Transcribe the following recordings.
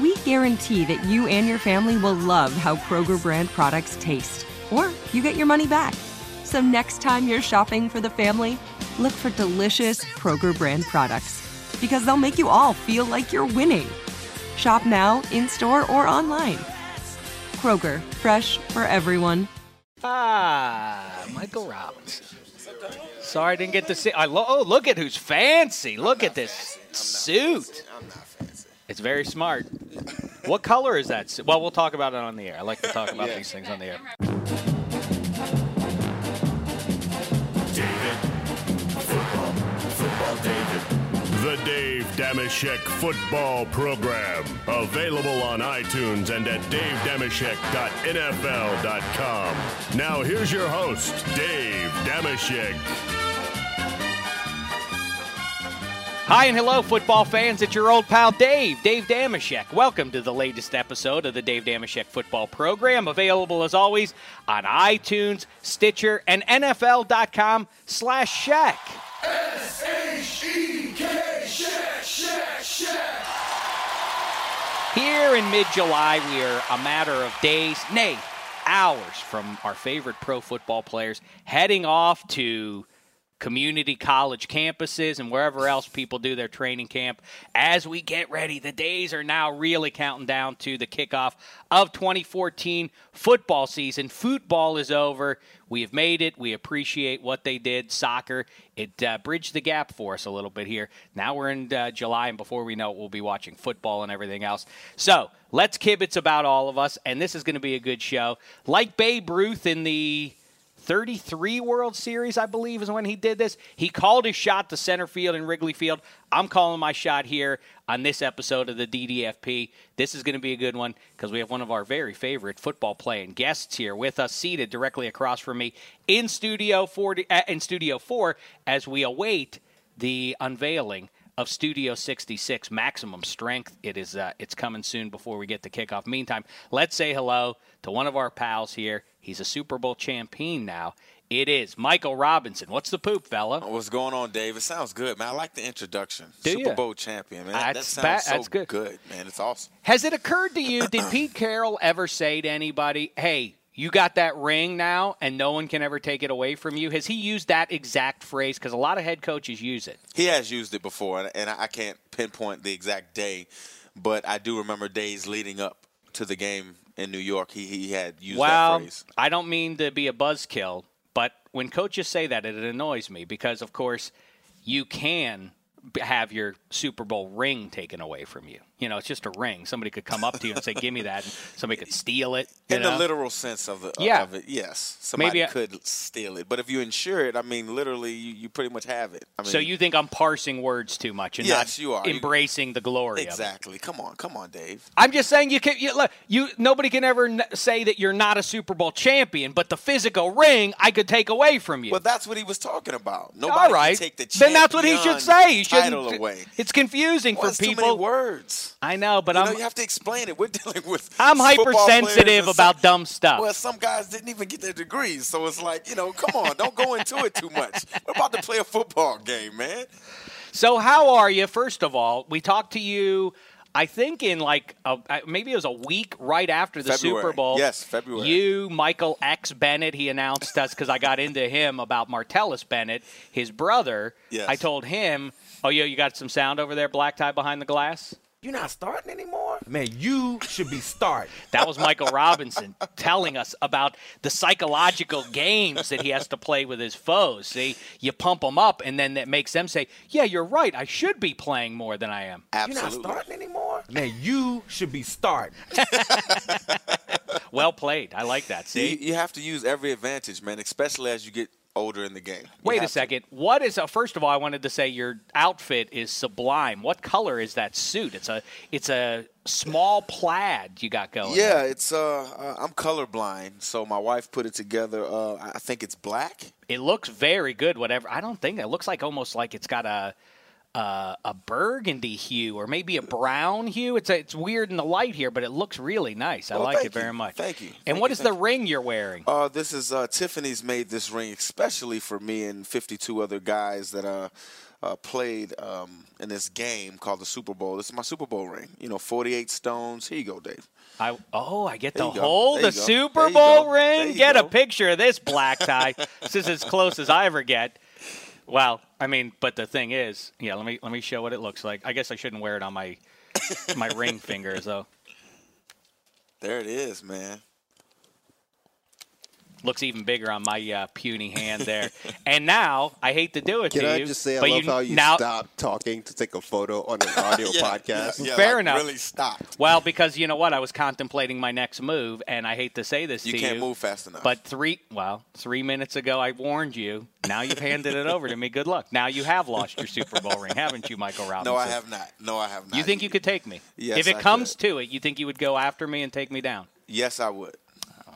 we guarantee that you and your family will love how Kroger brand products taste, or you get your money back. So next time you're shopping for the family, look for delicious Kroger brand products because they'll make you all feel like you're winning. Shop now, in store, or online. Kroger, fresh for everyone. Ah, Michael Robinson. Sorry I didn't get to see. I lo- oh, look at who's fancy. Look at this suit. It's very smart. What color is that? Well, we'll talk about it on the air. I like to talk about these things on the air. David. Football. Football David. The Dave Dameshek Football Program. Available on iTunes and at davedameshek.nfl.com. Now here's your host, Dave Dameshek. Hi and hello, football fans. It's your old pal Dave, Dave Dameshek. Welcome to the latest episode of the Dave Dameshek Football Program, available as always on iTunes, Stitcher, and NFL.com slash Shack. Here in mid July, we are a matter of days, nay, hours from our favorite pro football players heading off to community college campuses and wherever else people do their training camp. As we get ready, the days are now really counting down to the kickoff of 2014 football season. Football is over. We have made it. We appreciate what they did. Soccer, it uh, bridged the gap for us a little bit here. Now we're in uh, July, and before we know it, we'll be watching football and everything else. So let's kibitz about all of us, and this is going to be a good show. Like Babe Ruth in the 33 World Series, I believe, is when he did this. He called his shot to center field in Wrigley Field. I'm calling my shot here on this episode of the DDFP. This is going to be a good one because we have one of our very favorite football playing guests here with us, seated directly across from me in Studio 40, uh, in Studio 4, as we await the unveiling of Studio 66 Maximum Strength. It is uh, it's coming soon before we get to kickoff. Meantime, let's say hello to one of our pals here. He's a Super Bowl champion now. It is Michael Robinson. What's the poop, fella? What's going on, Dave? It sounds good, man. I like the introduction. Do Super ya? Bowl champion, man. That, that sounds ba- so that's good. man. It's awesome. Has it occurred to you, did Pete Carroll ever say to anybody, hey, you got that ring now and no one can ever take it away from you? Has he used that exact phrase? Because a lot of head coaches use it. He has used it before, and, and I can't pinpoint the exact day, but I do remember days leading up to the game in New York. He he had used that Well, phrase. I don't mean to be a buzzkill, but when coaches say that, it annoys me because, of course, you can have your Super Bowl ring taken away from you. You know, it's just a ring. Somebody could come up to you and say, "Give me that," and somebody could steal it. In know? the literal sense of, the, Yeah. of it, yes. Somebody I- could steal it. But if you insure it, I mean, literally, you, you pretty much have it. I mean, So you think I'm parsing words too much and Yes, not you are. You- embracing the glory of it? Exactly. Come on. Come on, Dave. I'm just saying you can. You, look, you nobody can ever n- say that you're not a Super Bowl champion, but the physical ring I could take away from you. Well, that's what he was talking about. Nobody All right, can take the then that's what he should say. He shouldn't. title away. It's confusing Well, for it's too people. many I know, but you I'm know, you have to explain it. We're dealing with. I'm hypersensitive about some- dumb stuff. Well, some guys didn't even get their degrees, so it's like, you know, come on, don't go into it too much. We're about to play a football game, man. So how are you? First of all, we talked to you. I think in like a, maybe it was a week right after the February. Super Bowl. Yes, February. You, Michael X Bennett, he announced us because I got into him about Martellus Bennett, his brother. Yes. I told him, "Oh, yo, you got some sound over there, black tie behind the glass." You're not starting anymore? Man, you should be starting. That was Michael Robinson telling us about the psychological games that he has to play with his foes. See, you pump them up, and then that makes them say, "Yeah, you're right. I should be playing more than I am." You're not starting anymore. Man, you should be starting. Well played. I like that. You, See. you have to use every advantage, man, especially as you get older in the game. You Wait a have to. second. What is? a, first of all, I wanted to say your outfit is sublime. What color is that suit? It's a it's a small plaid you got going. Yeah, it's uh, uh, I'm colorblind, so my wife put it together. Uh, I think it's black. It looks very good. Whatever. I don't think it looks like almost like it's got a. Uh, a burgundy hue or maybe a brown hue. It's a, it's weird in the light here, but it looks really nice. I Well, like it very you. much. Thank you. And Thank what you, is the you. ring you're wearing? Uh, this is uh, Tiffany's made this ring especially for me and 52 other guys that uh, uh, played um, in this game called the Super Bowl. This is my Super Bowl ring. You know, 48 stones. Here you go, Dave. I oh, I get There to hold the go. Super Bowl ring. Get a picture of this black tie. this is as close as I ever get. Well, I mean, but the thing is, yeah. Let me let me show what it looks like. I guess I shouldn't wear it on my my ring fingers though. There it is, man. Looks even bigger on my uh, puny hand there. and now I hate to do it Can to I you, just say I but love you how you now stopped talking to take a photo on an audio podcast? Yeah, Fair like, enough. Really stopped. well because you know what I was contemplating my next move, and I hate to say this You to can't move fast enough. But three, well, three minutes ago I warned you. Now you've handed it over to me. Good luck. Now you have lost your Super Bowl ring, haven't you, Michael Robinson? no, I have not. No, I have not. You think you could take me? Yes, If it I comes could. to it, you think you would go after me and take me down? Yes, I would.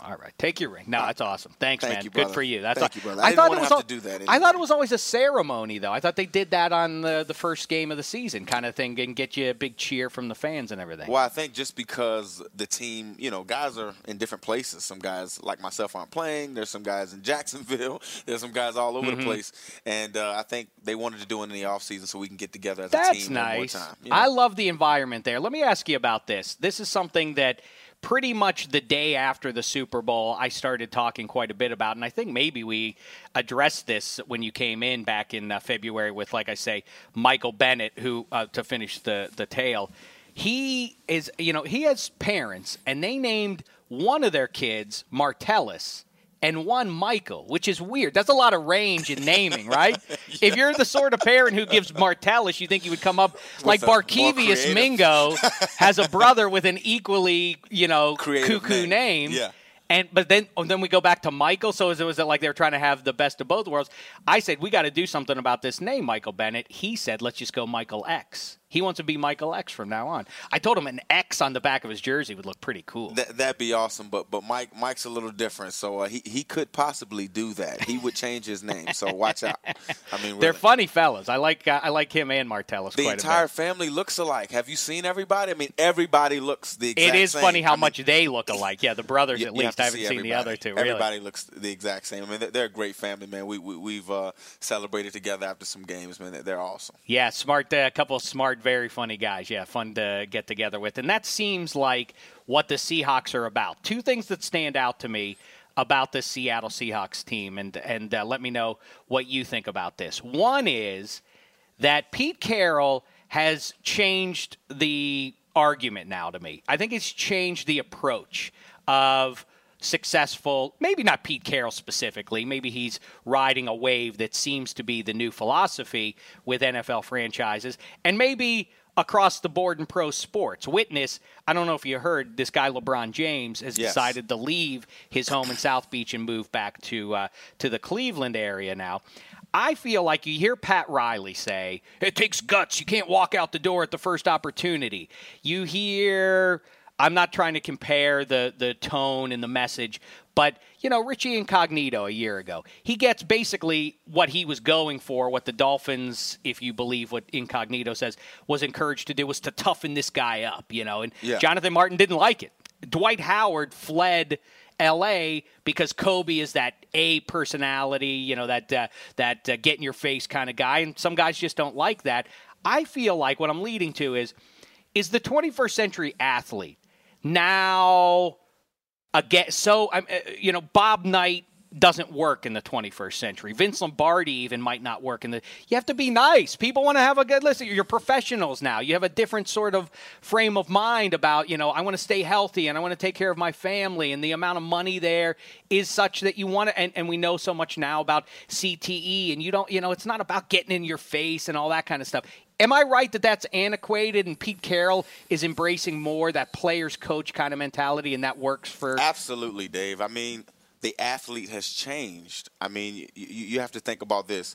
All right, take your ring. No, that's awesome. Thanks, Thank man. you, Good for you. That's Thank all- you, brother. I didn't thought it was have al- to do that I thought it was always a ceremony, though. I thought they did that on the the first game of the season, kind of thing, and get you a big cheer from the fans and everything. Well, I think just because the team, you know, guys are in different places. Some guys like myself aren't playing. There's some guys in Jacksonville. There's some guys all over Mm-hmm. the place. And uh, I think they wanted to do it in the offseason so we can get together as a That's team nice. one more time. you know? I love the environment there. Let me ask you about this. This is something that pretty much the day after the Super Bowl, I started talking quite a bit about, and I think maybe we addressed this when you came in back in uh, February with, like I say, Michael Bennett, who uh, to finish the the tale. He is, you know, he has parents, and they named one of their kids Martellus and one Michael, which is weird. That's a lot of range in naming, right? If you're the sort of parent who gives Martellus, you think you would come up like a Barkevious Mingo has a brother with an equally, you know, Creative cuckoo name. name. Yeah. And but then oh, then we go back to Michael. So is it was it like they were trying to have the best of both worlds? I said we got to do something about this name, Michael Bennett. He said let's just go Michael X. He wants to be Michael X from now on. I told him an X on the back of his jersey would look pretty cool. That, that'd be awesome, but but Mike Mike's a little different, so uh, he he could possibly do that. He would change his name, so watch out. I mean, They're funny fellas. I like uh, I like him and Martellus The quite entire a bit. family looks alike. Have you seen everybody? I mean, everybody looks the exact same. It is same. funny how I mean, much they look alike. Yeah, the brothers you- at you least. I haven't see seen the other two. Really. Everybody looks the exact same. I mean, they're, they're a great family, man. We, we we've uh, celebrated together after some games, man. They're, awesome. Yeah, smart. A couple of smart, very funny guys. Yeah, fun to get together with. And that seems like what the Seahawks are about. Two things that stand out to me about the Seattle Seahawks team, and and uh, let me know what you think about this. One is that Pete Carroll has changed the argument now to me. I think it's changed the approach of successful, maybe not Pete Carroll specifically, maybe he's riding a wave that seems to be the new philosophy with NFL franchises, and maybe across the board in pro sports. Witness, I don't know if you heard, this guy LeBron James has Yes. decided to leave his home in South Beach and move back to uh, to the Cleveland area now. I feel like you hear Pat Riley say, it takes guts. You can't walk out the door at the first opportunity. You hear, I'm not trying to compare the, the tone and the message, but, you know, Richie Incognito a year ago, he gets basically what he was going for, what the Dolphins, if you believe what Incognito says, was encouraged to do was to toughen this guy up, you know, and Yeah. Jonathan Martin didn't like it. Dwight Howard fled L.A. because Kobe is that A personality, you know, that uh, that uh, get in your face kind of guy, and some guys just don't like that. I feel like what I'm leading to is is the 21st century athlete now again. So I'm, uh, you know, Bob Knight doesn't work in the 21st century. Vince Lombardi even might not work in the. You have to be nice. People want to have a good listen. You're professionals now. You have a different sort of frame of mind about you know I want to stay healthy and I want to take care of my family and the amount of money there is such that you want to. And, and we know so much now about CTE and you don't you know it's not about getting in your face and all that kind of stuff. Am I right that that's antiquated and Pete Carroll is embracing more that players coach kind of mentality and that works for Absolutely, Dave. I mean, the athlete has changed. I mean, you, you have to think about this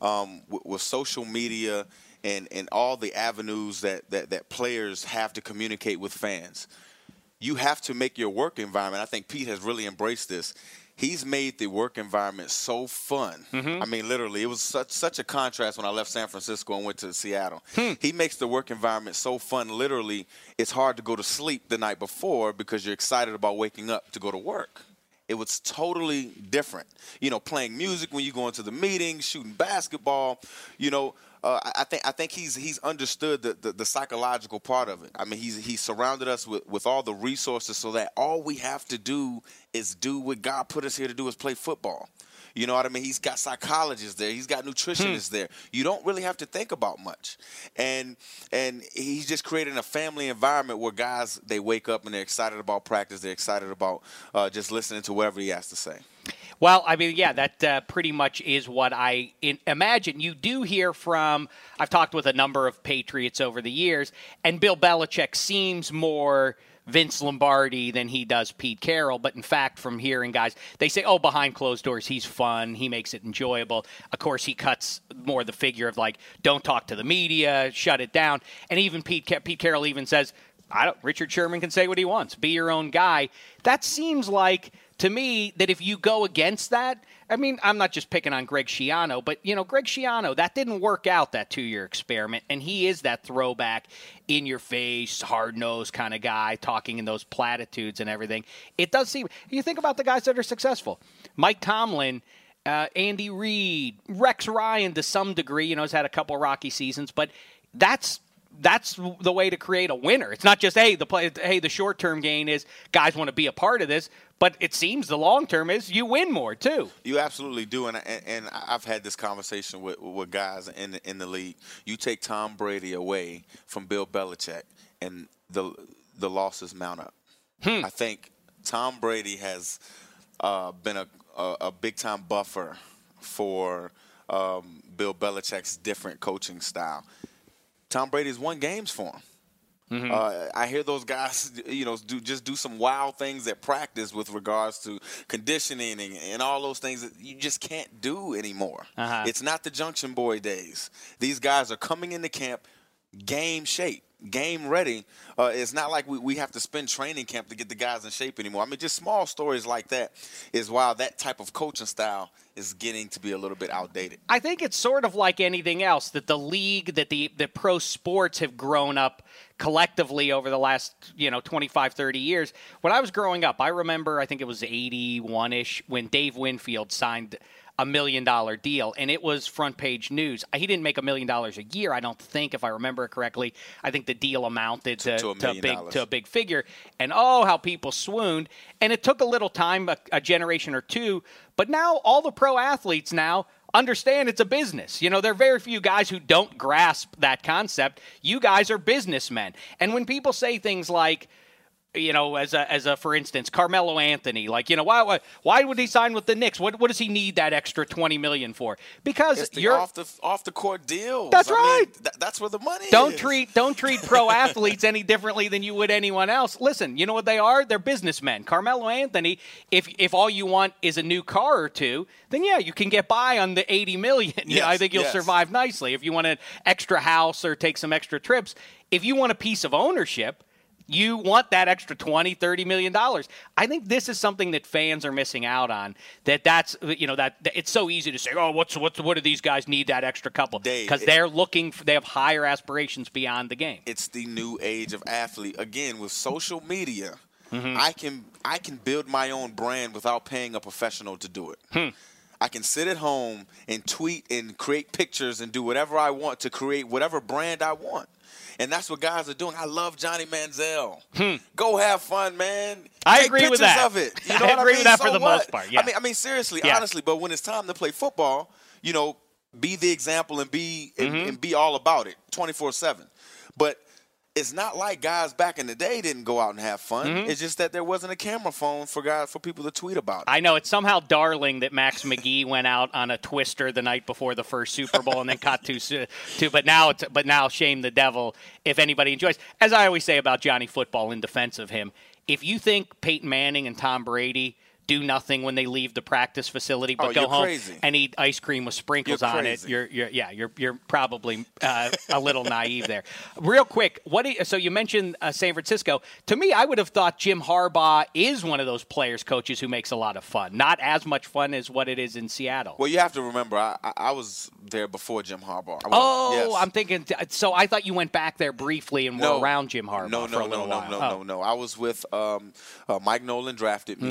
um, with, with, social media and, and all the avenues that, that, that players have to communicate with fans. You have to make your work environment. I think Pete has really embraced this he's made the work environment so fun. Mm-hmm. I mean, literally, it was such such a contrast when I left San Francisco and went to Seattle. Hmm. He makes the work environment so fun. Literally, it's hard to go to sleep the night before because you're excited about waking up to go to work. It was totally different. You know, playing music when you go into the meetings, shooting basketball. You know, uh, I think I think he's he's understood the, the, the, psychological part of it. I mean, he's he's surrounded us with, with all the resources so that all we have to do is do what God put us here to do is play football. You know what I mean? He's got psychologists there. He's got nutritionists hmm. there. You don't really have to think about much, and and he's just creating a family environment where guys they wake up and they're excited about practice. They're excited about uh, just listening to whatever he has to say. Well, I mean, yeah, that uh, pretty much is what I in, imagine. You do hear from, I've talked with a number of Patriots over the years, and Bill Belichick seems more Vince Lombardi than he does Pete Carroll. But in fact, from hearing guys, they say, oh, behind closed doors, he's fun. He makes it enjoyable. Of course, he cuts more the figure of like, don't talk to the media, shut it down. And even Pete, Pete Carroll even says, I don't, Richard Sherman can say what he wants. Be your own guy. That seems like to me that if you go against that, I mean, I'm not just picking on Greg Schiano, but you know, Greg Schiano, that didn't work out that two-year experiment, and he is that throwback, in your face, hard nosed kind of guy, talking in those platitudes and everything. It does seem. You think about the guys that are successful, Mike Tomlin. Uh, Andy Reid, Rex Ryan to some degree, you know, has had a couple rocky seasons, but that's that's the way to create a winner. It's not just hey the play, hey the short term gain is guys want to be a part of this, but it seems the long term is you win more too. You absolutely do, and and I've had this conversation with with guys in the, in the league. You take Tom Brady away from Bill Belichick, and the the losses mount up. Hmm. I think Tom Brady has uh, been a, a, a big time buffer for um, Bill Belichick's different coaching style. Tom Brady's won games for him. Mm-hmm. Uh, I hear those guys, you know, do just do some wild things at practice with regards to conditioning and, and all those things that you just can't do anymore. Uh-huh. It's not the Junction Boy days. These guys are coming into camp game shape game ready. Uh, it's not like we, we have to spend training camp to get the guys in shape anymore. I mean, just small stories like that is why that type of coaching style is getting to be a little bit outdated. I think it's sort of like anything else that the league, that the, the pro sports have grown up collectively over the last, you know, 25, 30 years. When I was growing up, I remember, I think it was 81 ish, when Dave Winfield signed – a million dollar deal, and it was front page news. He didn't make a million dollars a year, I don't think, if I remember it correctly. I think the deal amounted to, to, a, to a, big dollars. to a big figure, and oh, how people swooned. And it took a little time, a, a generation or two, but now all the pro athletes now understand it's a business. You know, there are very few guys who don't grasp that concept. You guys are businessmen, and when people say things like you know, as a as a for instance, Carmelo Anthony, like you know, why why, why would he sign with the Knicks? What what does he need that extra twenty million for? Because you're off the off the court deal. That's I right. Mean, th- that's where the money. Don't is. treat don't treat pro athletes any differently than you would anyone else. Listen, you know what they are? They're businessmen. Carmelo Anthony, if if all you want is a new car or two, then yeah, you can get by on the eighty million. Yes, you know, I think you'll yes. survive nicely. If you want an extra house or take some extra trips, if you want a piece of ownership you want that extra 20 30 million dollars i think this is something that fans are missing out on that that's you know that, that it's so easy to say oh what's what's what do these guys need that extra couple because they're looking for, they have higher aspirations beyond the game it's the new age of athlete again with social media mm-hmm. i can i can build my own brand without paying a professional to do it hmm. I can sit at home and tweet and create pictures and do whatever I want to create whatever brand I want. And that's what guys are doing. I love Johnny Manziel. Go have fun, man. Hmm. I Take agree with that. of it. You I what agree I mean? with that So for the what? most part, yeah. I mean, I mean, seriously, Yeah. honestly. But when it's time to play football, you know, be the example and be and, Mm-hmm. and be all about it, twenty four seven. But it's not like guys back in the day didn't go out and have fun. Mm-hmm. It's just that there wasn't a camera phone for guys for people to tweet about. It. I know it's somehow darling that Max McGee went out on a twister the night before the first Super Bowl and then caught two, two. But now, it's, but now, shame the devil if anybody enjoys. As I always say about Johnny Football in defense of him, if you think Peyton Manning and Tom Brady do nothing when they leave the practice facility, but Oh, go home crazy. and eat ice cream with sprinkles on it, you're, you're yeah, you're you're probably uh, a little naive there. Real quick, what? Do you, so you mentioned uh, San Francisco. To me, I would have thought Jim Harbaugh is one of those players, coaches who makes a lot of fun. Not as much fun as what it is in Seattle. Well, you have to remember, I, I, I was there before Jim Harbaugh. Was- oh, yes. I'm thinking. So I thought you went back there briefly and were around Jim Harbaugh No, for no, no, while. no, Oh. no, no, no. I was with um, uh, Mike Nolan drafted me.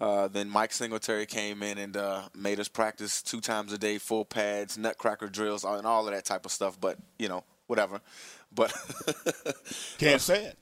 Mm-hmm. Uh, then Mike Singletary came in and uh, made us practice two times a day, full pads, nutcracker drills, and all of that type of stuff. But you know, whatever. But Can't say it.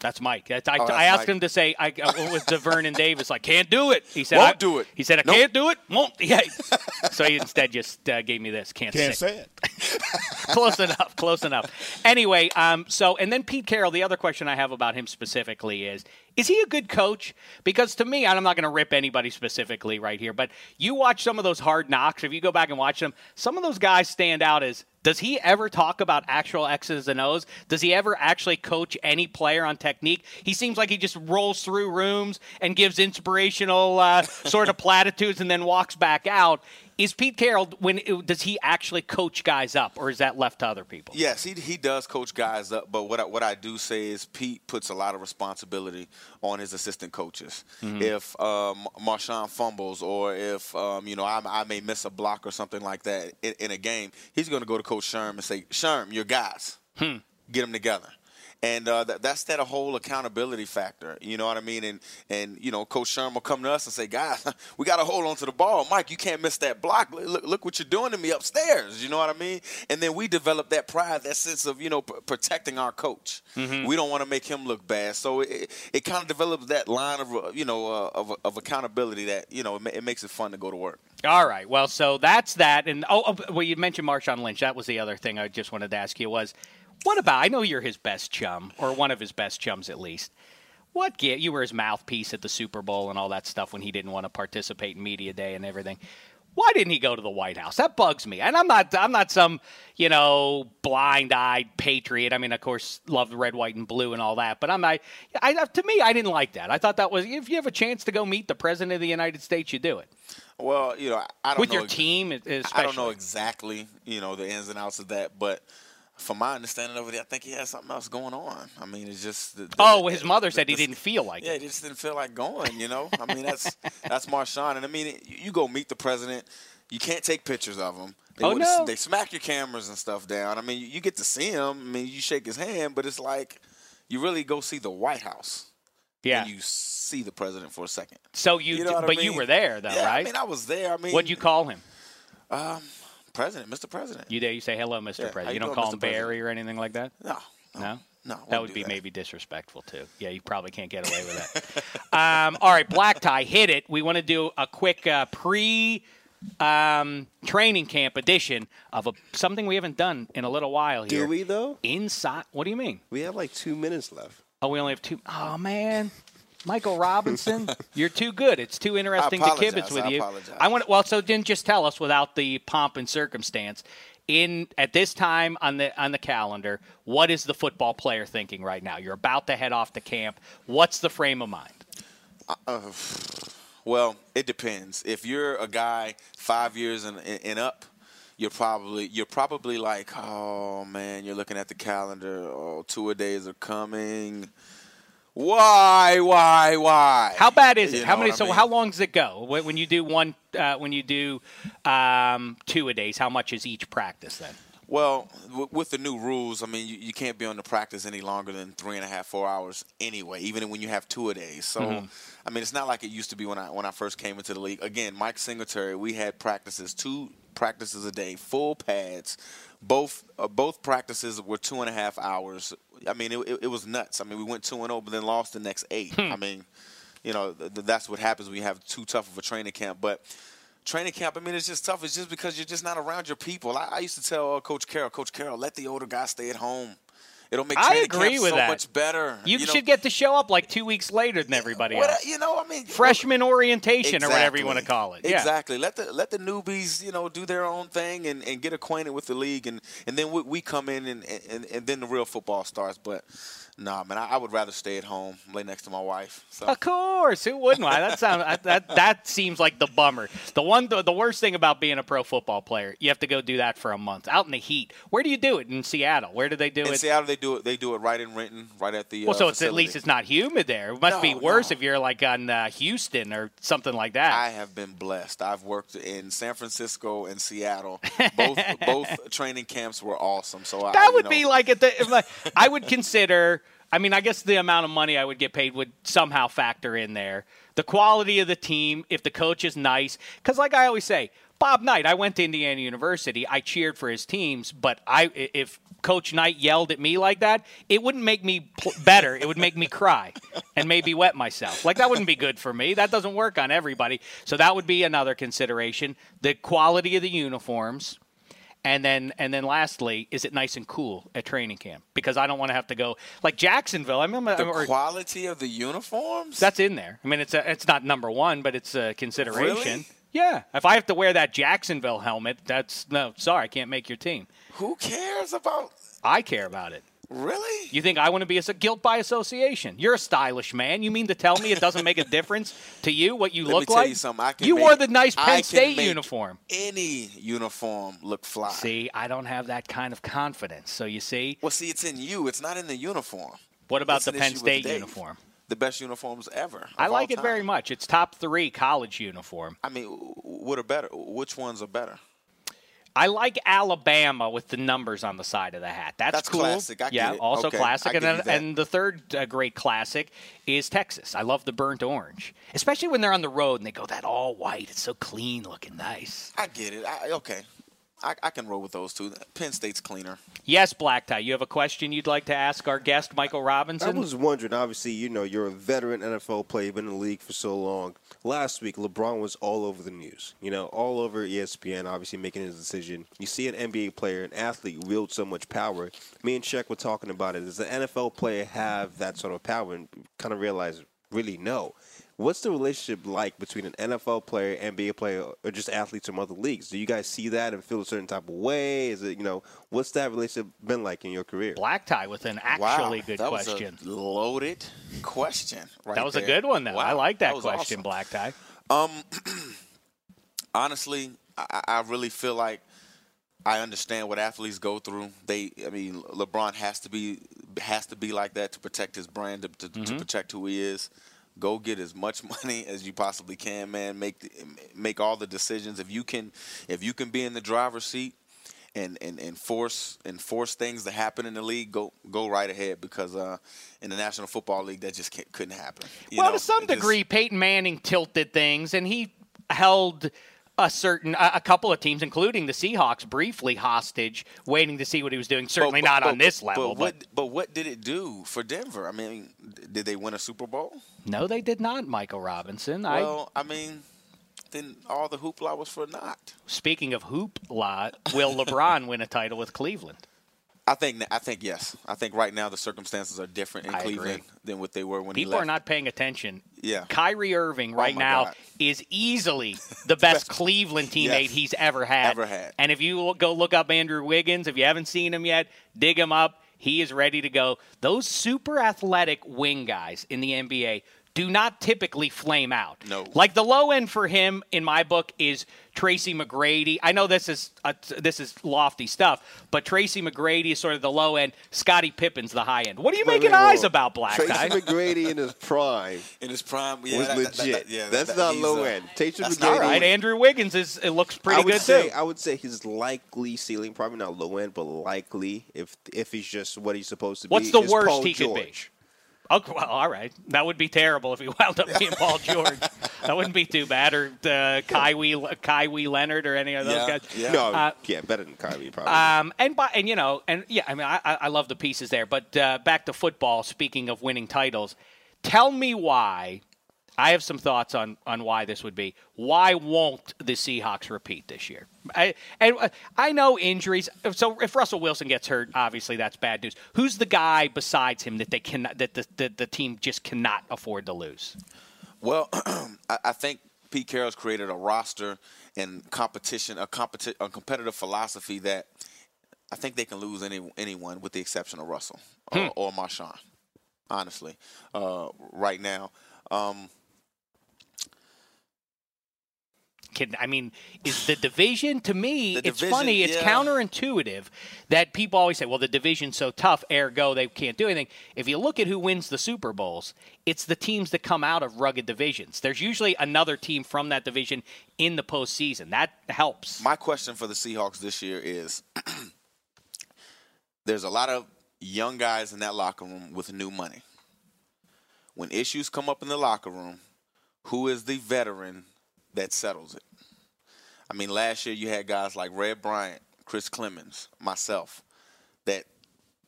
That's Mike. That's, I, Oh, that's I asked Mike. him to say, I, what was the Vernon Davis like? Can't do it. He said, Won't I, do it. He said, I Nope. can't do it. Won't. Yeah. so he instead just uh, gave me this. Can't, Can't say. say it. close enough. Close enough. Anyway, um, so and then Pete Carroll. The other question I have about him specifically is: Is he a good coach? Because to me, I'm not going to rip anybody specifically right here, but you watch some of those hard knocks. If you go back and watch them, some of those guys stand out as. Does he ever talk about actual X's and O's? Does he ever actually coach any player on technique? He seems like he just rolls through rooms and gives inspirational uh, sort of platitudes and then walks back out. Is Pete Carroll when does he actually coach guys up, or is that left to other people? Yes, he he does coach guys up, but what I, what I do say is Pete puts a lot of responsibility on his assistant coaches. If um, Marshawn fumbles or if um, you know I, I may miss a block or something like that in, in a game, he's going to go to Coach Sherm and say, "Sherm, your guys, get them together." And uh, that, that's that whole accountability factor, you know what I mean? And and you know, Coach Sherman will come to us and say, "Guys, we got to hold on to the ball, Mike. You can't miss that block. Look, look what you're doing to me upstairs." You know what I mean? And then we develop that pride, that sense of you know p- protecting our coach. We don't want to make him look bad, so it, it kind of develops that line of uh, you know uh, of, of accountability that you know it, ma- it makes it fun to go to work. All right. Well, so that's that. And oh, oh, well, you mentioned Marshawn Lynch. That was the other thing I just wanted to ask you was, what about? I know you're his best chum, or one of his best chums at least. What gi- you were his mouthpiece at the Super Bowl and all that stuff when he didn't want to participate in media day and everything. Why didn't he go to the White House? That bugs me. And I'm not I'm not some, you know, blind-eyed patriot. I mean, of course, love the red, white and blue and all that, but I'm not I to me I didn't like that. I thought that was if you have a chance to go meet the president of the United States, you do it. Well, you know, I don't With know your team, especially. I don't know exactly, you know, the ins and outs of that, but from my understanding of it, I think he has something else going on. I mean, it's just. The, the- Oh, his mother the- said he didn't feel like Yeah, it. he just didn't feel like going. You know, I mean, that's that's Marshawn, and I mean, you go meet the president, you can't take pictures of him. They Oh, no. They smack your cameras and stuff down. I mean, you, get to see him. I mean, you shake his hand, but it's like you really go see the White House. Yeah. And you see the president for a second. So you, You know d- what I but you were there though, yeah, right? I mean, I was there. I mean, What'd you call him? Um, President, Mr. President. You there? You say hello, Mr. Yeah, President. you You don't doing, call Mr. him Barry or anything like that. No, No. no, no. That wouldn't would do be that. maybe disrespectful too. Yeah, you probably can't get away with that. um, all right, black tie, hit it. We want to do a quick uh, pre um, training camp edition of a, something we haven't done in a little while here. Do we though? Inside. What do you mean? We have like two minutes left. Oh, we only have two. Oh man, Michael Robinson, you're too good. It's too interesting to kibitz with I you. apologize. I want. Well, so then just tell us without the pomp and circumstance. In at this time on the on the calendar, what is the football player thinking right now? You're about to head off to camp. What's the frame of mind? Uh, uh, well, it depends. If you're a guy five years and, and up, you're probably you're probably like, oh man, you're looking at the calendar. Oh, two a days are coming. Why, why, why? How bad is it? You how many? So mean? how long does it go when you do one? Uh, when you do um, two a days, how much is each practice then? Well, w- with the new rules, I mean, you, you can't be on the practice any longer than three and a half, four hours anyway, even when you have two a days. So, Mhm. I mean, it's not like it used to be when I when I first came into the league. Again, Mike Singletary, we had practices, two practices a day, full pads. Both uh, both practices were two and a half hours. I mean, it, it, it was nuts. I mean, we went two and zero, but then lost the next eight. I mean, you know, th- th- that's what happens when you have too tough of a training camp. But training camp, I mean, it's just tough. It's just because you're just not around your people. I, I used to tell uh, Coach Carroll, Coach Carroll, let the older guys stay at home. It'll make I agree camp with so that. much better. You, know, should get to show up like two weeks later than everybody what, else. you know, I mean, Freshman orientation or whatever you want to call it. Yeah. Exactly. Let the let the newbies, you know, do their own thing and, and get acquainted with the league, and, and then we, we come in and, and and then the real football starts. But nah, man, I, I would rather stay at home, lay next to my wife. So. Of course, who wouldn't? Why? That sounds that that seems like the bummer. The one, the, the worst thing about being a pro football player, you have to go do that for a month out in the heat. Where do you do it in Seattle? Where do they do in it? In Seattle, they do it. They do it right in Renton, right at the. well, uh, so it's at least it's not humid there. It must be worse no. if you're like on uh, Houston or something like that. I have been blessed. I've worked in San Francisco and Seattle. Both both training camps were awesome. So I, that you would know, be like at the. Like, I would consider. I mean, I guess the amount of money I would get paid would somehow factor in there. The quality of the team, if the coach is nice, because like I always say, Bob Knight. I went to Indiana University. I cheered for his teams, but I if Coach Knight yelled at me like that, it wouldn't make me pl- better. It would make me cry and maybe wet myself. Like that wouldn't be good for me. That doesn't work on everybody. So that would be another consideration. The quality of the uniforms. And then, and then, lastly, is it nice and cool at training camp? Because I don't want to have to go like Jacksonville. I remember the or- quality of the uniforms. that's in there. I mean, it's a, it's not number one, but it's a consideration. Really? Yeah. If I have to wear that Jacksonville helmet, that's no. Sorry, I can't make your team. Who cares about? I care about it. Really? You think I want to be a guilt by association? You're a stylish man. You mean to tell me it doesn't make a difference to you what you Let look me tell like? you something. I can you make- wore the nice Penn State uniform. Any uniform look fly. See, I don't have that kind of confidence. So you see, Well, see, it's in you. It's not in the uniform. what about It's the Penn State uniform? The best uniforms ever. I like it very much. It's top three college uniform. I mean, what are better? Which ones are better? I like Alabama with the numbers on the side of the hat. That's, That's cool. classic. I get yeah, it. also Okay, classic. And then, and the third uh, great classic is Texas. I love the burnt orange, especially when they're on the road and they go that all white. It's so clean looking, nice. I get it. I, okay, I, I can roll with those two. Penn State's cleaner. Yes, Black Tie. You have a question you'd like to ask our guest, Michael Robinson? I was wondering, obviously, you know, you're a veteran NFL player, been in the league for so long. Last week, LeBron was all over the news, you know, all over ESPN, obviously making his decision. You see an NBA player, an athlete, wield so much power. Me and Shaq were talking about it. Does the NFL player have that sort of power? And kind of realize, really, no. What's the relationship like between an NFL player, and a NBA player, or just athletes from other leagues? Do you guys see that and feel a certain type of way? Is it, you know, what's that relationship been like in your career? Black Tie with an actually wow, good that question. Was a loaded question. Right that was a good one, though. I like that, was question, awesome. Black Tie. Um, honestly, I, I really feel like I understand what athletes go through. They, I mean, LeBron has to be has to be like that to protect his brand, to, to, to Mm-hmm. protect who he is. Go get as much money as you possibly can, man. Make the, make all the decisions. If you can, if you can be in the driver's seat and, and, and force and force things to happen in the league, go go right ahead because uh, in the National Football League that just couldn't happen. You well, know, to some it just- degree, Peyton Manning tilted things, and he held a certain a, a couple of teams, including the Seahawks, briefly hostage, waiting to see what he was doing. Certainly But- not but- on this level, but, what, but what did it do for Denver? I mean, did they win a Super Bowl? no, they did not. Michael Robinson. I Well, I mean, then all the hoopla was for naught. speaking of hoopla, will LeBron win a title with Cleveland? I think I think yes. I think right now the circumstances are different in I agree. Cleveland than what they were when People he are not paying attention. Yeah. Kyrie Irving oh right Oh now God. is easily the best Cleveland teammate Yes. he's ever had. Ever had. And if you go look up Andrew Wiggins, if you haven't seen him yet, dig him up. He is ready to go. Those super athletic wing guys in the NBA do not typically flame out. No. Like the low end for him in my book is Tracy McGrady. I know this is uh, this is lofty stuff, but Tracy McGrady is sort of the low end. Scottie Pippen's the high end. What are you Wait, making wait, eyes about, Black guy? Tracy guy? McGrady in his prime In his prime, yeah, was that- that- that- legit. yeah, that's that- not low uh, end. Tatum that's McGrady. All right, Andrew Wiggins is it looks pretty I would good say, too. I would say his likely ceiling, probably not low end, but likely if if he's just what he's supposed to What's be. What's the is worst Paul he could be? George. Okay, well, all right. That would be terrible if he wound up being Paul George. that wouldn't be too bad. Or uh, Kyrie, Kyrie Leonard or any of those Yeah, guys. yeah. No, Uh, yeah, better than Kyrie probably. Um, and by, and you know, and yeah, I mean, I, I I love the pieces there. But uh, back to football. Speaking of winning titles, tell me why. I have some thoughts on on why this would be. Why won't the Seahawks repeat this year? I, and uh, I know injuries. So if Russell Wilson gets hurt, obviously that's bad news. Who's the guy besides him that they cannot that the, the, the team just cannot afford to lose? Well, I, I think Pete Carroll's created a roster and competition, a, competi- a competitive philosophy that I think they can lose any anyone with the exception of Russell Hmm. or, or Marshawn. Honestly, uh, right now, um, Can, I mean, is the division to me? The it's division, funny. It's yeah. counterintuitive that people always say, "Well, the division's so tough, ergo they can't do anything." If you look at who wins the Super Bowls, it's the teams that come out of rugged divisions. There's usually another team from that division in the postseason. That helps. my question for the Seahawks this year is: There's a lot of young guys in that locker room with new money. When issues come up in the locker room, who is the veteran that settles it? I mean, last year you had guys like Red Bryant, Chris Clemons, myself, that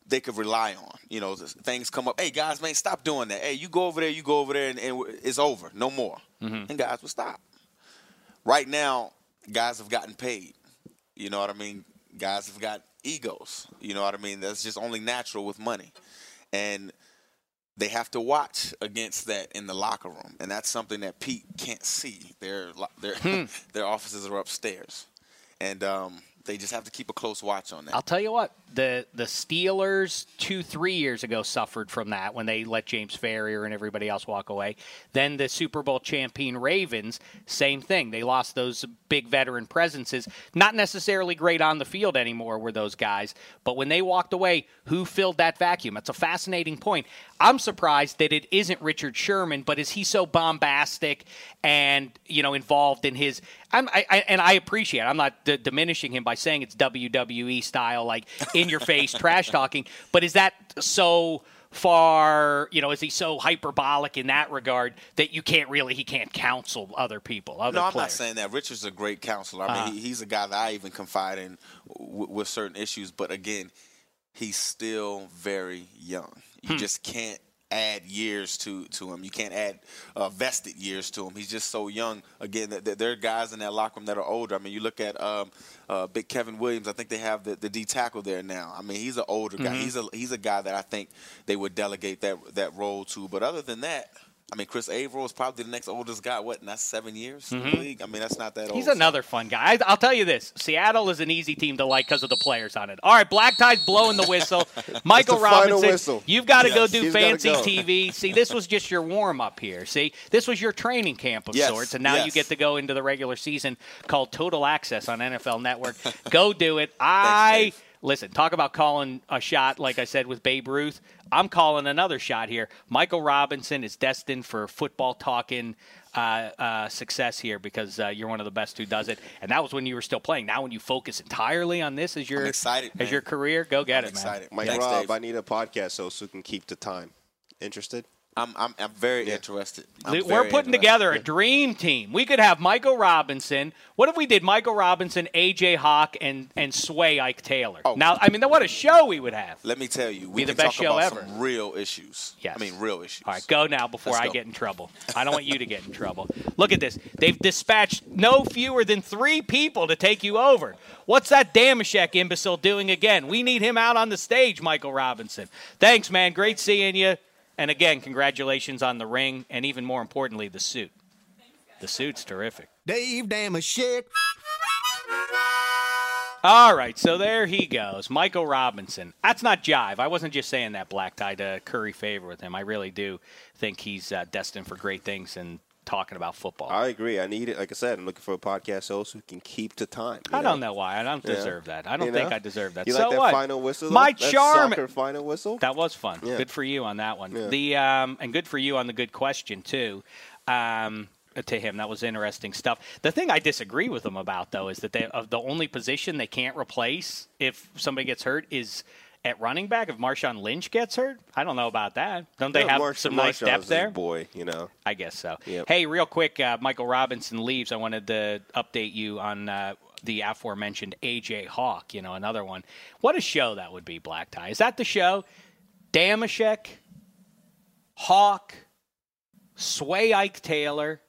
they could rely on. You know, things come up. Hey, guys, man, stop doing that. Hey, you go over there, you go over there, and, and it's over. No more. Mm-hmm. And guys will stop. Right now, guys have gotten paid. You know what I mean? Guys have got egos. You know what I mean? That's just only natural with money. And they have to watch against that in the locker room, and that's something that Pete can't see. Their their their offices are upstairs, and um, they just have to keep a close watch on that. I'll tell you what the the Steelers two three years ago suffered from that when they let James Farrior and everybody else walk away. Then the Super Bowl champion Ravens, same thing. They lost those big veteran presences. Not necessarily great on the field anymore were those guys, but when they walked away, who filled that vacuum? It's a fascinating point. I'm surprised that it isn't Richard Sherman, but is he so bombastic and you know involved in his? I'm, I, I, and I appreciate. It. I'm not d- diminishing him by saying it's WWE style, like in your face trash talking. But is that so? far, you know, is he so hyperbolic in that regard that you can't really he can't counsel other people, other no, I'm players? not saying that. Richard's a great counselor. I mean, Uh-huh. he, he's a guy that I even confide in w- with certain issues. But again, he's still very young. You Hmm. just can't add years to, to him. You can't add uh, vested years to him. He's just so young. Again, th- th- there are guys in that locker room that are older. I mean, you look at um, uh, Big Kevin Williams. I think they have the, the D tackle there now. I mean, he's an older guy. Mhm. He's a he's a guy that I think they would delegate that that role to. But other than that. I mean, Chris Avril is probably the next oldest guy. What? Not seven years in the Mhm. league. I mean, that's not that old. He's so- another fun guy. I, I'll tell you this: Seattle is an easy team to like because of the players on it. All right, Black Tie's blowing the whistle. Michael Robinson, whistle. you've got to go do fancy go. TV. See, this was just your warm up here. See, this was your training camp of Yes, sorts, and now you get to go into the regular season called Total Access on NFL Network. go do it. I. Listen, talk about calling a shot, like I said with Babe Ruth. I'm calling another shot here. Michael Robinson is destined for football talking uh, uh, success here because uh, you're one of the best who does it. And that was when you were still playing. Now, when you focus entirely on this as your excited, as man. your career, go get I'm it, man. excited. Mike Thanks, Rob, Dave. I need a podcast so Sue can keep the time. Interested? I'm I'm, I'm very interested. I'm We're very putting interested. together a dream team. We could have Michael Robinson. What if we did Michael Robinson, AJ Hawk, and and Sway Ike Taylor? Oh. Now, I mean, what a show we would have. Let me tell you, Be we the can best talk show about ever. some real issues. Yes. I mean, real issues. All right, go now before Let's I go. get in trouble. I don't want you to get in trouble. Look at this. They've dispatched no fewer than three people to take you over. What's that Dameshek imbecile doing again? We need him out on the stage, Michael Robinson. Thanks, man. Great seeing you. And again, congratulations on the ring, and even more importantly, the suit. The suit's terrific. Dave damn a shit. All right, so there he goes, Michael Robinson. That's not jive. I wasn't just saying that black tie to curry favor with him. I really do think he's uh, destined for great things and talking about football. I agree. I need it. Like I said, I'm looking for a podcast host who can keep to time. I know? don't know why. I don't Yeah. deserve that. I don't You think know? I deserve that. You so like that what? final whistle? My That charm. soccer final whistle. That was fun. Yeah. Good for you on that one. Yeah. The um, and good for you on the good question too. Um, to him, that was interesting stuff. The thing I disagree with him about though is that they, of the only position they can't replace if somebody gets hurt is at running back. If Marshawn Lynch gets hurt, I don't know about that. Don't they Yeah, have Marsh- some nice depth there? boy, you know. I guess so. Yep. Hey, real quick, uh, Michael Robinson leaves. I wanted to update you on uh, the aforementioned AJ Hawk. You know, another one. What a show that would be, Black Tie. Is that the show? Dameshek, Hawk, Sway Ike Taylor,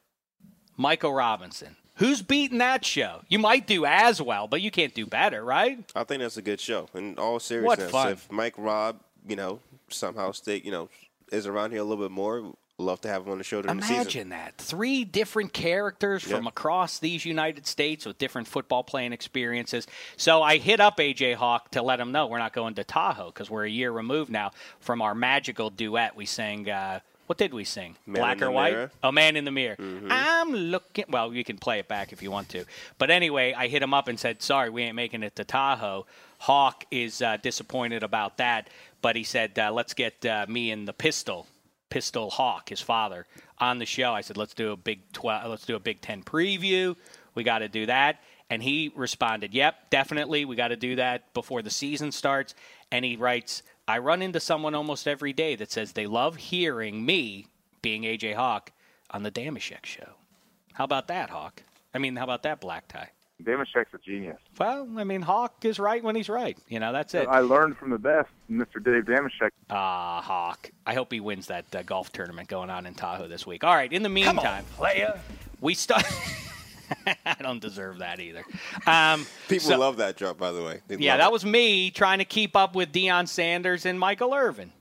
Michael Robinson. Who's beating that show? You might do as well, but you can't do better, right? I think that's a good show. In all seriousness, fun. if Mike Robb, you know, somehow stay, you know, is around here a little bit more, love to have him on the show during the season. Imagine that. Three different characters from across these United States with different football playing experiences. So I hit up AJ Hawk to let him know we're not going to Tahoe because we're a year removed now from our magical duet. We sang, uh, what did we sing? Man Black or white? Mirror. Oh, Man in the Mirror. Mm-hmm. I'm looking. Well, you can play it back if you want to. But anyway, I hit him up and said, sorry, we ain't making it to Tahoe. Hawk is uh, disappointed about that, but he said, uh, let's get uh, me and the pistol, Pistol Hawk, his father, on the show. I said, let's do a big twelve. Let's do a Big Ten preview. We got to do that. And he responded, "Yep, definitely. We got to do that before the season starts." And he writes, "I run into someone almost every day that says they love hearing me, being AJ Hawk, on the Dameshek show. How about that, Hawk? I mean, how about that black tie?" Dameshek's a genius. Well, I mean, Hawk is right when he's right. You know, that's it. I learned from the best, Mr. Dave Dameshek. Ah, Hawk. I hope he wins that uh, golf tournament going on in Tahoe this week. All right. In the meantime, on, player. we start. I don't deserve that either. Um, People so- love that drop, by the way. They yeah, that it. was me trying to keep up with Deion Sanders and Michael Irvin.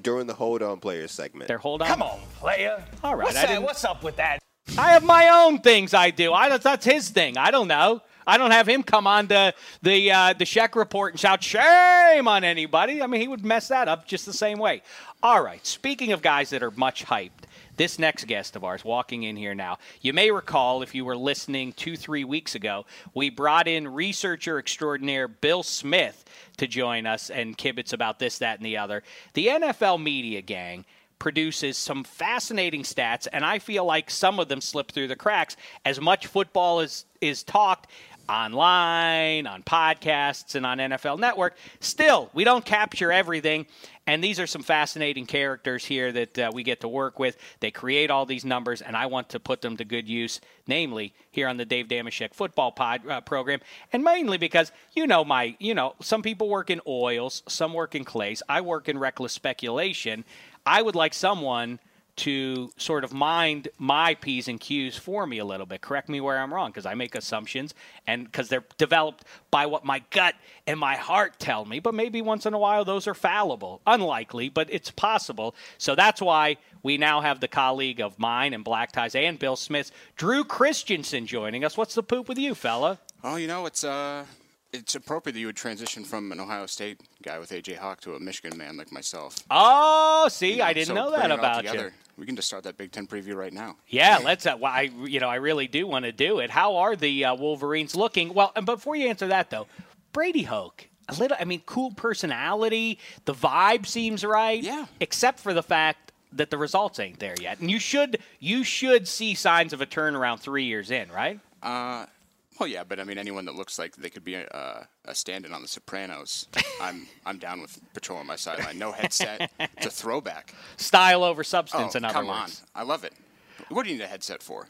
during the hold on players segment. They're hold on. Come on, player. All right, What's, I that? What's up with that? I have my own things I do. I that's his thing. I don't know. I don't have him come on to the uh, the Sheck report and shout shame on anybody. I mean, he would mess that up just the same way. All right. Speaking of guys that are much hyped, this next guest of ours walking in here now. You may recall if you were listening two three weeks ago, we brought in researcher extraordinaire Bill Smith to join us and kibitz about this, that, and the other. The NFL media gang produces some fascinating stats, and I feel like some of them slip through the cracks. As much football is is talked online, on podcasts, and on NFL Network, still we don't capture everything. And these are some fascinating characters here that uh, we get to work with. They create all these numbers, and I want to put them to good use, namely here on the Dave Dameshek football pod uh, program, and mainly because you know my, you know, some people work in oils, some work in clays. I work in reckless speculation. I would like someone to sort of mind my P's and Q's for me a little bit. Correct me where I'm wrong because I make assumptions and because they're developed by what my gut and my heart tell me. But maybe once in a while those are fallible. Unlikely, but it's possible. So that's why we now have the colleague of mine and Black Ties and Bill Smith, Drew Christensen, joining us. What's the poop with you, fella? Oh, you know, it's uh, it's appropriate that you would transition from an Ohio State guy with AJ Hawk to a Michigan man like myself. Oh, see, You know, I didn't so know that putting it all about you. We can just start that Big Ten preview right now. Yeah, let's. Uh, well, I you know I really do want to do it. How are the uh, Wolverines looking? Well, and before you answer that though, Brady Hoke, a little. I mean, cool personality. The vibe seems right. Yeah. Except for the fact that the results ain't there yet, and you should you should see signs of a turnaround three years in, right? Uh, well, yeah, but I mean, anyone that looks like they could be a, a stand-in on The Sopranos, I'm I'm down with patrol on my sideline. No headset, it's a throwback. Style over substance. oh, in other come words. on, I love it. What do you need a headset for?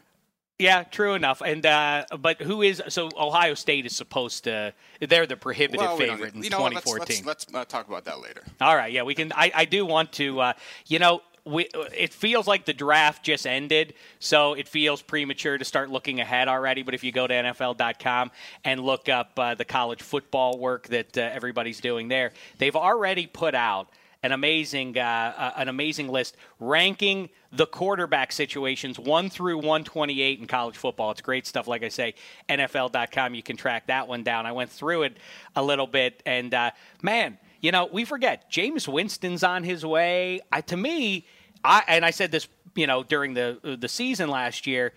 Yeah, true enough. And uh, but who is so Ohio State is supposed to? They're the prohibitive Well, we favorite in you know 2014. Let's, let's, let's uh, talk about that later. All right, yeah, we can. I, I do want to. Uh, you know, we, it feels like the draft just ended, so it feels premature to start looking ahead already. But if you go to NFL.com and look up uh, the college football work that uh, everybody's doing there, they've already put out an amazing, uh, uh, an amazing list ranking the quarterback situations one through 128 in college football. It's great stuff. Like I say, NFL.com. You can track that one down. I went through it a little bit, and uh, man, you know, we forget Jameis Winston's on his way. I, to me, I and I said this, you know, during the the season last year.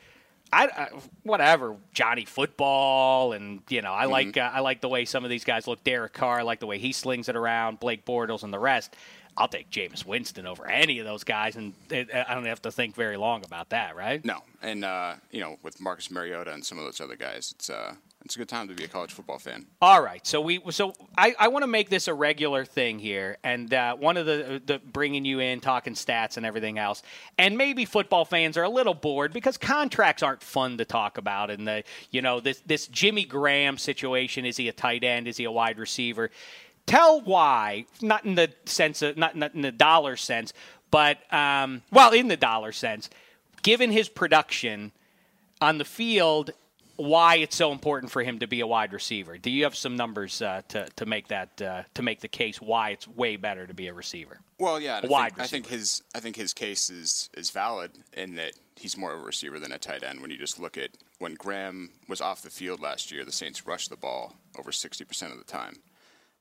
I, I, whatever Johnny football and you know I Mm-hmm. like uh, I like the way some of these guys look. Derek Carr, I like the way he slings it around. Blake Bortles and the rest. I'll take Jameis Winston over any of those guys, and I don't have to think very long about that, right? No, and uh, you know, with Marcus Mariota and some of those other guys, it's uh, it's a good time to be a college football fan. All right, so we so I, I want to make this a regular thing here, and uh, one of the the bringing you in, talking stats and everything else, and maybe football fans are a little bored because contracts aren't fun to talk about, and the you know this this Jimmy Graham situation is he a tight end, is he a wide receiver? Tell why, not in the sense of not, not in the dollar sense, but um, well in the dollar sense, given his production on the field why it's so important for him to be a wide receiver. Do you have some numbers uh, to to make that uh, to make the case why it's way better to be a receiver? Well, yeah, and wide I think, I think his I think his case is is valid in that he's more of a receiver than a tight end. When you just look at when Graham was off the field last year, the Saints rushed the ball over sixty percent of the time.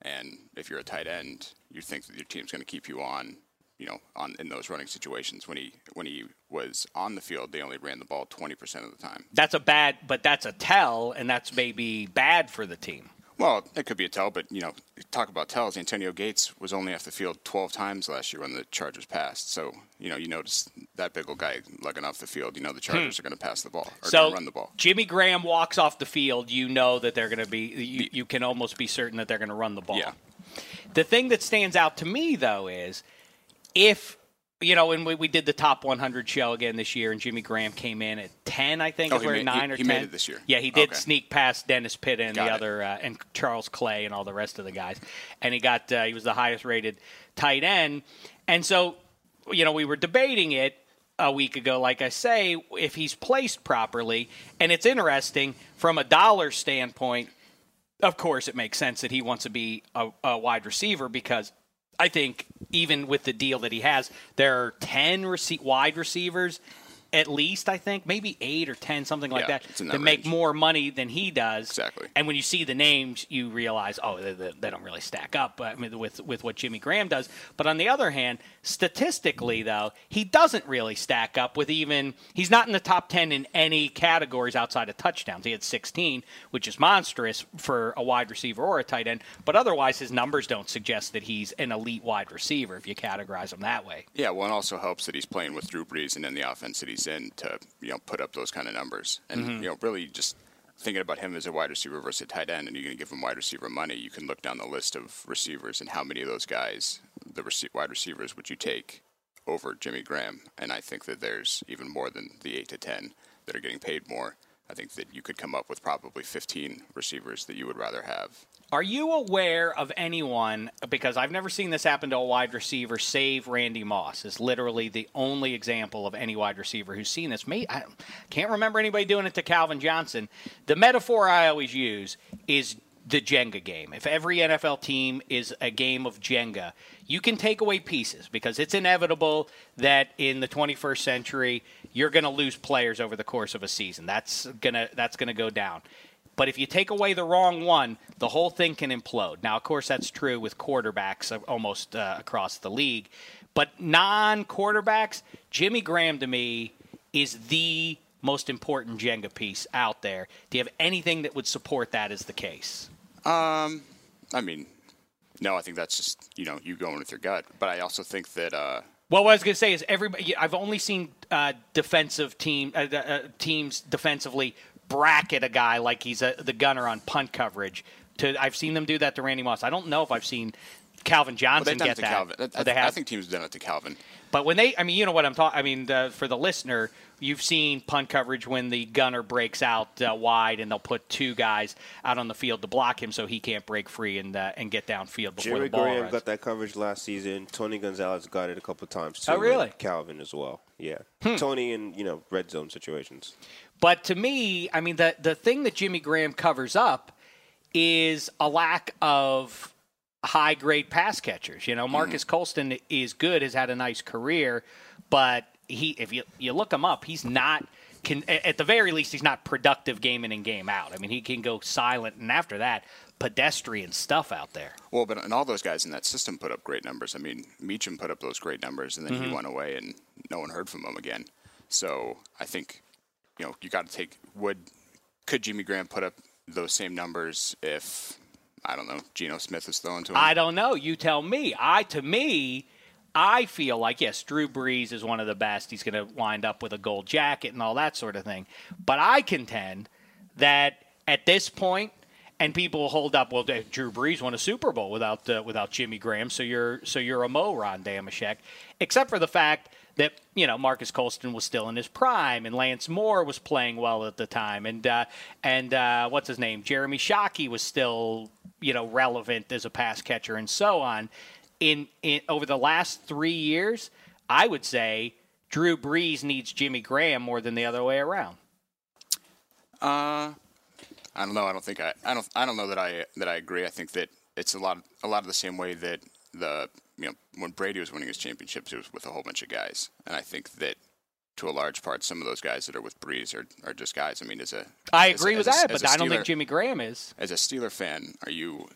And if you're a tight end, you think that your team's going to keep you on, you know, on in those running situations. When he when he was on the field, they only ran the ball twenty percent of the time. That's a bad, but that's a tell, and that's maybe bad for the team. Well, it could be a tell, but you know, talk about tells. Antonio Gates was only off the field 12 times last year when the Chargers passed. So you know, you notice that big old guy lugging off the field. You know, the Chargers are going to pass the ball or Hmm. so run the ball. Jimmy Graham walks off the field, you know that they're going to be. You, you can almost be certain that they're going to run the ball. Yeah. The thing that stands out to me though is if you know, and we, we did the top 100 show again this year, and Jimmy Graham came in at 10, I think, Oh, is he where made- nine he- or he 10. made it this year. Yeah, he did Okay. sneak past Dennis Pitta and Got the it. other, uh, and Charles Clay and all the rest of the guys, and he got uh, he was the highest rated tight end, and so you know we were debating it a week ago, like I say, if he's placed properly, and it's interesting from a dollar standpoint. Of course, it makes sense that he wants to be a, a wide receiver because I think even with the deal that he has, there are ten rece- wide receivers at least. I think maybe eight or ten, something like Yeah, that, it's in that that make more money than he does. Exactly. And when you see the names, you realize, oh, they, they, they don't really stack up. I mean, with with what Jimmy Graham does. But on the other hand, statistically, though, he doesn't really stack up with even. He's not in the top ten in any categories outside of touchdowns. He had 16, which is monstrous for a wide receiver or a tight end. But otherwise, his numbers don't suggest that he's an elite wide receiver if you categorize him that way. Yeah, well, it also helps that he's playing with Drew Brees and in the offense that he's in to you know put up those kind of numbers. And Mhm. you know, really just thinking about him as a wide receiver versus a tight end, and you're going to give him wide receiver money. You can look down the list of receivers and how many of those guys, the wide receivers, would you take over Jimmy Graham? And I think that there's even more than the eight to ten that are getting paid more. I think that you could come up with probably 15 receivers that you would rather have. Are you aware of anyone? Because I've never seen this happen to a wide receiver, save Randy Moss. Is literally the only example of any wide receiver who's seen this. Me, I can't remember anybody doing it to Calvin Johnson. The metaphor I always use is the Jenga game. If every NFL team is a game of Jenga, you can take away pieces because it's inevitable that in the 21st century you're going to lose players over the course of a season. That's gonna that's going to go down. But if you take away the wrong one, the whole thing can implode. Now, of course, that's true with quarterbacks almost uh, across the league. But non quarterbacks, Jimmy Graham to me is the most important Jenga piece out there. Do you have anything that would support that as the case? Um, I mean, no, I think that's just you know you going with your gut. But I also think that uh, Well, what I was going to say is everybody. I've only seen uh, defensive team uh, uh, teams defensively bracket a guy like he's a, the gunner on punt coverage. To I've seen them do that to Randy Moss. I don't know if I've seen Calvin Johnson done get that. Calvin. I, I, I think teams have done it to Calvin. But when they, I mean, you know what I'm talking. I mean, uh, for the listener, you've seen punt coverage when the gunner breaks out uh, wide, and they'll put two guys out on the field to block him, so he can't break free and uh, and get downfield before Jerry the ball Graham runs. got that coverage last season. Tony Gonzalez got it a couple times too. Oh, really? Calvin as well. Yeah. Hmm. Tony in you know red zone situations. But to me, I mean, the the thing that Jimmy Graham covers up is a lack of high grade pass catchers. You know, Marques Colston is good, has had a nice career, but he if you you look him up, he's not. Can, at the very least, he's not productive game in and game out. I mean, he can go silent, and after that, pedestrian stuff out there. Well, but and all those guys in that system put up great numbers. I mean, Meachem put up those great numbers, and then he Mhm. went away, and no one heard from him again. So I think, you know, you got to take. Would could Jimmy Graham put up those same numbers if I don't know Geno Smith was throwing to him? I don't know. You tell me. I to me, I feel like yes, Drew Brees is one of the best. He's going to wind up with a gold jacket and all that sort of thing. But I contend that at this point, and people hold up. Well, Drew Brees won a Super Bowl without uh, without Jimmy Graham, so you're so you're a mo Ron Dameshek, except for the fact that you know Marques Colston was still in his prime, and Lance Moore was playing well at the time, and uh, and uh, what's his name, Jeremy Shockey was still you know relevant as a pass catcher, and so on. In, in over the last three years, I would say Drew Brees needs Jimmy Graham more than the other way around. Uh, I don't know. I don't think I. I don't. I don't know that I that I agree. I think that it's a lot. A lot of the same way that the you know when Brady was winning his championships, it was with a whole bunch of guys, and I think that to a large part, some of those guys that are with Brees are, are just guys. I mean, as a I as agree with as that, as but a I don't think Jimmy Graham is. As a Steeler fan, are you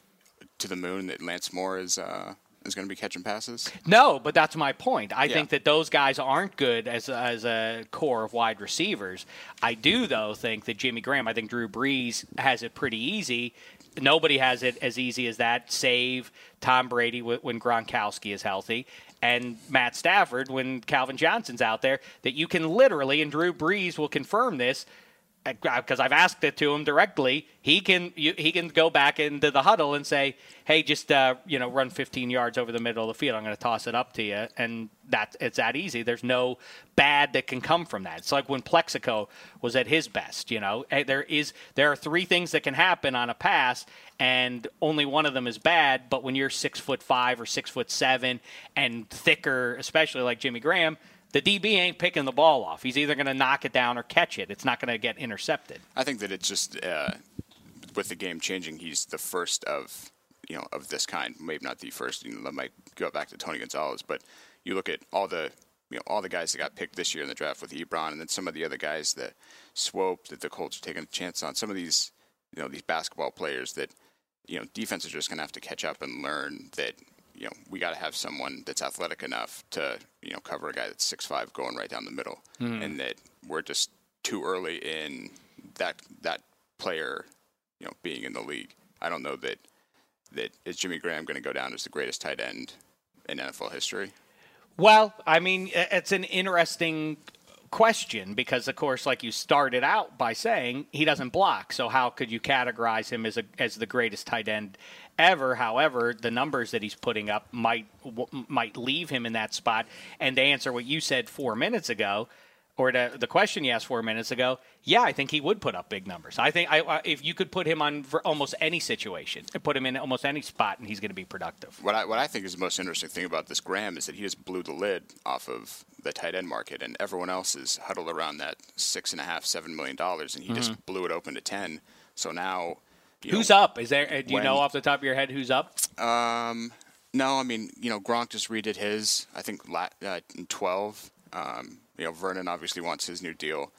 to the moon that Lance Moore is uh, is going to be catching passes? No, but that's my point. I Yeah. think that those guys aren't good as a, as a core of wide receivers. I do though think that Jimmy Graham. I think Drew Brees has it pretty easy. Nobody has it as easy as that. Save Tom Brady wh- when Gronkowski is healthy, and Matt Stafford when Calvin Johnson's out there. That you can literally, and Drew Brees will confirm this because I've asked it to him directly. He can he can go back into the huddle and say, "Hey, just uh, you know, run 15 yards over the middle of the field. I'm going to toss it up to you," and that it's that easy. There's no bad that can come from that. It's like when Plaxico was at his best. You know, there is there are three things that can happen on a pass, and only one of them is bad. But when you're six foot five or six foot seven and thicker, especially like Jimmy Graham. The DB ain't picking the ball off. He's either going to knock it down or catch it. It's not going to get intercepted. I think that it's just uh, with the game changing, he's the first of you know of this kind. Maybe not the first. You know, that might go back to Tony Gonzalez, but you look at all the you know all the guys that got picked this year in the draft with Ebron, and then some of the other guys that Swoope that the Colts are taking a chance on. Some of these you know these basketball players that you know defense is just going to have to catch up and learn that you know we got to have someone that's athletic enough to you know cover a guy that's six five going right down the middle, Mhm. and that we're just too early in that that player you know being in the league. I don't know that that is Jimmy Graham going to go down as the greatest tight end in NFL history. Well, I mean, it's an interesting question because, of course, like you started out by saying, he doesn't block. So how could you categorize him as a as the greatest tight end ever? However, the numbers that he's putting up might w- might leave him in that spot. And to answer what you said four minutes ago. Or to the question you asked four minutes ago, yeah, I think he would put up big numbers. I think I, if you could put him on for almost any situation, and put him in almost any spot, and he's going to be productive. What I what I think is the most interesting thing about this Graham is that he just blew the lid off of the tight end market, and everyone else is huddled around that six and a half, seven million dollars, and he Mhm. just blew it open to ten. So now, Who's know, up? Is there? Do you when- know off the top of your head who's up? Um, no, I mean, you know, Gronk just redid his. I think uh, in twelve. Um, you know, Vernon obviously wants his new deal,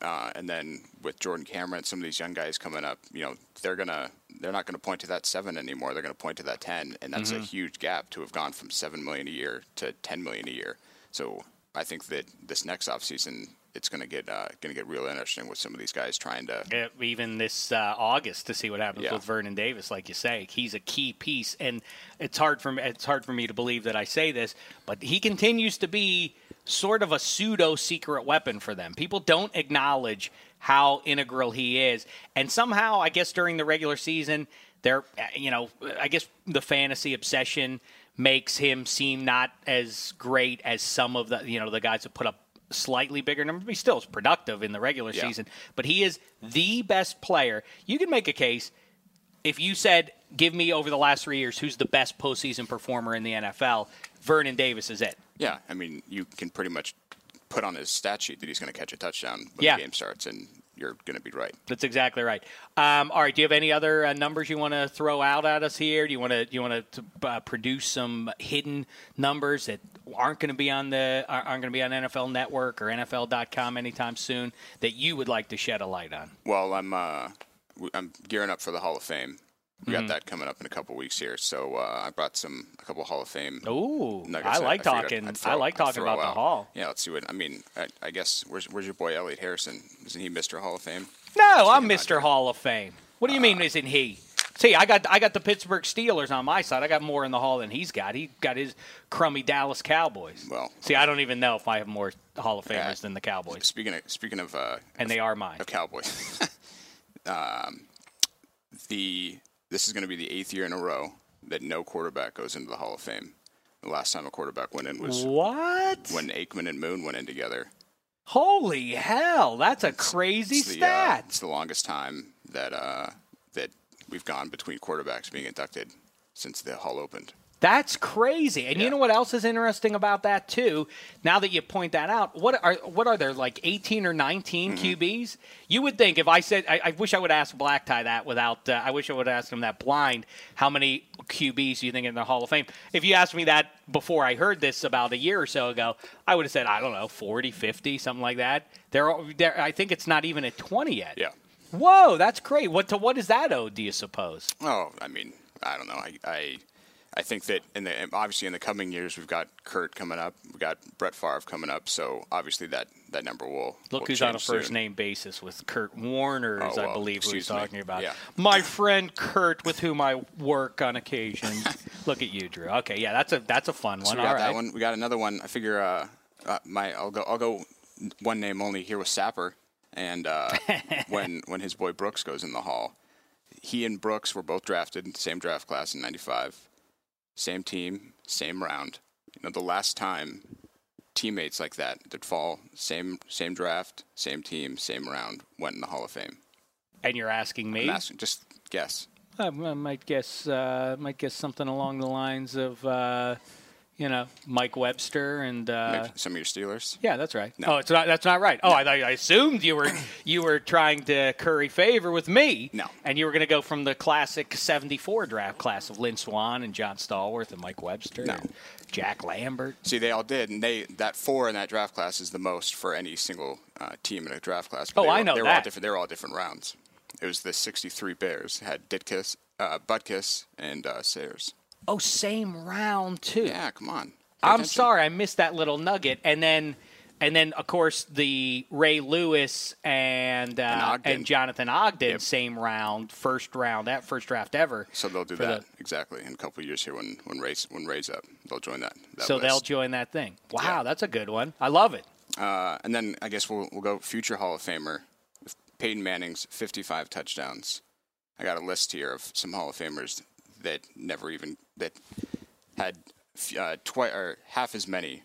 uh, and then with Jordan Cameron, some of these young guys coming up, you know, they're gonna they're not gonna point to that seven anymore. They're gonna point to that ten, and that's a Mhm. huge gap to have gone from seven million a year to ten million a year. So I think that this next offseason, it's gonna get uh, gonna get real interesting with some of these guys trying to even this uh, August to see what happens Yeah. with Vernon Davis. Like you say, he's a key piece, and it's hard for me, it's hard for me to believe that I say this, but he continues to be sort of a pseudo secret weapon for them. People don't acknowledge how integral he is, and somehow, I guess during the regular season, they're uh, you know, I guess the fantasy obsession makes him seem not as great as some of the you know the guys that put up slightly bigger numbers. He still is productive in the regular Yeah. season. But he is the best player. You can make a case if you said, "Give me over the last three years, who's the best postseason performer in the NFL?" Vernon Davis is it. Yeah, I mean, you can pretty much put on his stat sheet that he's going to catch a touchdown when Yeah. the game starts, and you're going to be right. That's exactly right. Um, all right. Do you have any other uh, numbers you want to throw out at us here? Do you want to you want to uh, produce some hidden numbers that aren't going to be on the aren't going to be on NFL Network or NFL.com anytime soon that you would like to shed a light on? Well, I'm uh, I'm gearing up for the Hall of Fame. We got that coming up in a couple weeks here, so uh, I brought some a couple Hall of Fame. Ooh, I like I'd- talking- I'd I like talking throw about the. Hall. Yeah, let's see what I mean. I, I guess where's where's your boy Elliot Harrison? Isn't he Mr. Hall of Fame? No, I'm Mr. Hall of Fame. What do you Uh, mean, isn't he? See, I got I got the Pittsburgh Steelers on my side. I got more in the Hall than he's got. He got his crummy Dallas Cowboys. Well, see, I don't even know if I have more Hall of Famers than the Cowboys. Speaking of speaking of uh, and they are mine. of Cowboys, um, the this is going to be the eighth year in a row that no quarterback goes into the Hall of Fame. The last time a quarterback went in was What? when Aikman and Moon went in together. Holy hell, that's a crazy It's the, uh, stat. it's the longest time that uh, that we've gone between quarterbacks being inducted since the hall opened. That's crazy. And you know what else is interesting about that too? Now that you point that out, what are what are there like 18 or 19 Mm-hmm. QBs? You would think if I said I, I wish I would ask Black Tie that without uh, I wish I would ask him that blind. How many QBs do you think in the Hall of Fame? If you asked me that before I heard this about a year or so ago, I would have said I don't know 40, 50, something like that. There, there I think it's not even at 20 yet. Yeah. Whoa, that's great. What to what does that owe? Do you suppose? Oh, I mean, I don't know. I, I, I think that in the obviously in the coming years we've got Kurt coming up, we've got Brett Favre coming up, so obviously that that number will Look will who's on a first soon. name basis with Kurt Warner, Oh, as I believe who he's excuse me. talking about. Yeah. My friend Kurt, with whom I work on occasion. Look at you, Drew. Okay, yeah, that's a that's a fun So one. we got All that right. one. We got another one. I figure uh, uh, my I'll go I'll go one name only here with Sapper, and uh, when when his boy Brooks goes in the hall, he and Brooks were both drafted in the same draft class in '95, same team, same round. You know, the last time teammates like that that fall same same draft, same team, same round went in the Hall of Fame. And you're asking me? Asking, just guess. I, I might guess uh, might guess something along the lines of uh, you know Mike Webster and uh, some of your Steelers. yeah, that's right. No. Oh, it's not. That's not right. Oh, I, I assumed you were you were trying to curry favor with me. No. and you were going to go from the classic '74 draft class of Lynn Swann and John Stallworth and Mike Webster No. and Jack Lambert. See, they all did, and they that four in that draft class is the most for any single uh, team in a draft class. Oh, they I know they were all that. different. They were all different rounds. It was the '63 Bears had Ditkiss, uh, Butkus, and uh, Sayers. Oh, same round too. Yeah, come on. Pay I'm attention. sorry, I missed that little nugget, and then. And then, of course, the Ray Lewis and uh, And and Jonathan Ogden, Yep. same round, first round, that first draft ever. So they'll do that the- exactly in a couple of years here when when Ray's when Ray's up. They'll join that. that so list. they'll join that thing. Wow, Yeah. that's a good one. I love it. Uh, and then I guess we'll we'll go future Hall of Famer, Peyton Manning's 55 touchdowns. I got a list here of some Hall of Famers that never even that had uh, twi- or half as many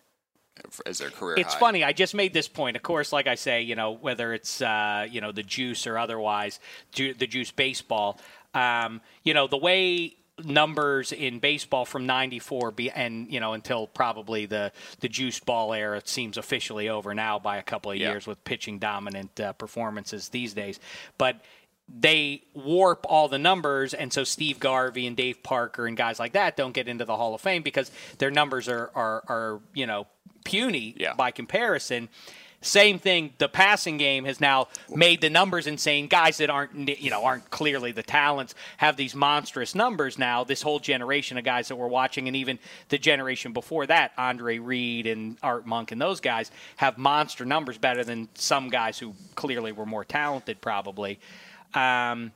as their career. It's high. funny. I just made this point. Of course, like I say, you know, whether it's uh, you know the juice or otherwise, ju- the juice baseball. Um, you know, the way numbers in baseball from 94 be, and you know until probably the the juice ball era it seems officially over now by a couple of Yeah. years with pitching dominant uh, performances these days but they warp all the numbers, and so Steve Garvey and Dave Parker and guys like that don't get into the Hall of Fame because their numbers are are, are you know puny by comparison. Same thing. The passing game has now made the numbers insane. Guys that aren't, you know, aren't clearly the talents have these monstrous numbers now. This whole generation of guys that we're watching, and even the generation before that, Andre Reed and Art Monk and those guys have monster numbers, better than some guys who clearly were more talented, probably. Um,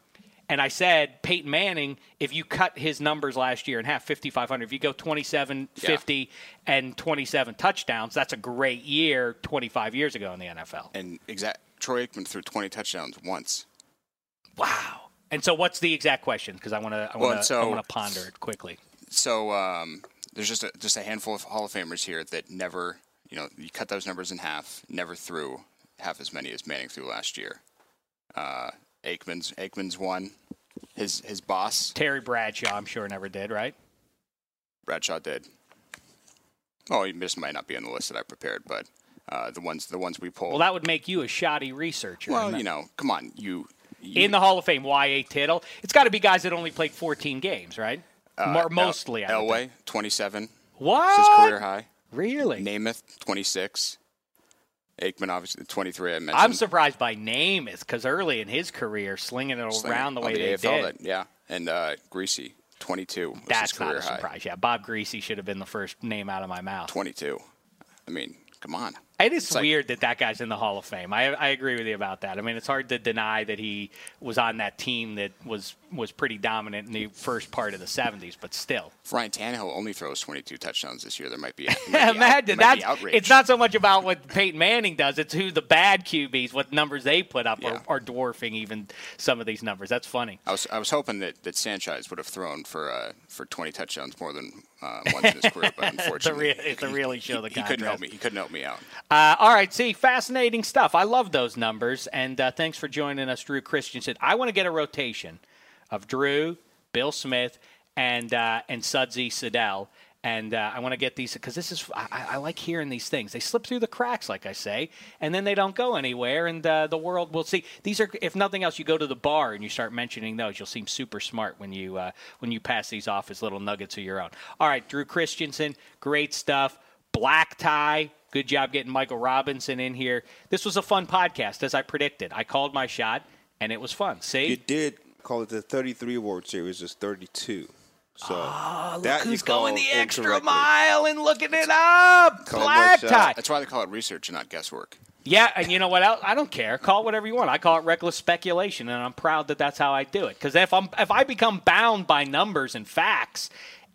and I said, Peyton Manning, if you cut his numbers last year in half, 5,500, if you go 27, 50, and 27 touchdowns, that's a great year 25 years ago in the NFL. And exact Troy Aikman threw 20 touchdowns once. Wow. And so, what's the exact question? Because I want to, I Well, want to, so- I want to ponder it quickly. So um, there's just a, just a handful of Hall of Famers here that never, you know, you cut those numbers in half, never threw half as many as Manning threw last year. Uh, Aikman's Aikman's one. His his boss Terry Bradshaw, I'm sure, never did, right? Bradshaw did. Oh, he just might not be on the list that I prepared, but Uh, the ones the ones we pulled. Well, that would make you a shoddy researcher. Well, you know, come on, you. you in the Hall of Fame, Y.A. Tittle. It's got to be guys that only played 14 games, right? uh, More, mostly. I Elway, think. 27. What? It's his career high. Really? Namath, 26. Aikman, obviously, 23. I mentioned. I'm surprised by Namath because early in his career, slinging it Sling around the way they AFL did. that- yeah, and uh, Griese, 22. That's his not a high. surprise. Yeah, Bob Griese should have been the first name out of my mouth. 22. I mean, come on. It is like- weird that that guy's in the Hall of Fame. I, I agree with you about that. I mean, it's hard to deny that he was on that team that was was pretty dominant in the first part of the '70s, but still. If Ryan Tannehill only throws 22 touchdowns this year, there might be. might be Imagine might that's be it's not so much about what Peyton Manning does; it's who the bad QBs, what numbers they put up, Yeah. are, are dwarfing even some of these numbers. That's funny. I was I was hoping that, that Sanchez would have thrown for uh, for 20 touchdowns more than uh, once in his career, but It's a unfortunately, re- it's a really show the he couldn't help me. He couldn't help me out. Uh, all right, see, fascinating stuff. I love those numbers, and uh, thanks for joining us, Drew Christensen. I want to get a rotation of Drew, Bill Smith, and uh, and Sudsy Siddell. And uh, I want to get these because this is I, I like hearing these things. They slip through the cracks, like I say, and then they don't go anywhere. And uh, the world will see. These are, if nothing else, you go to the bar and you start mentioning those. You'll seem super smart when you uh, when you pass these off as little nuggets of your own. All right, Drew Christensen, great stuff. Black tie. Good job getting Michael Robinson in here. This was a fun podcast, as I predicted. I called my shot, and it was fun. See? You did call it the 33 award series. It's 32. So Oh, look that you who's going the extra mile and looking it up. Call Black tie. That's why they call it research and not guesswork. Yeah, and you know what else? I don't care. Call it whatever you want. I call it reckless speculation, and I'm proud that that's how I do it. Because if I'm if I become bound by numbers and facts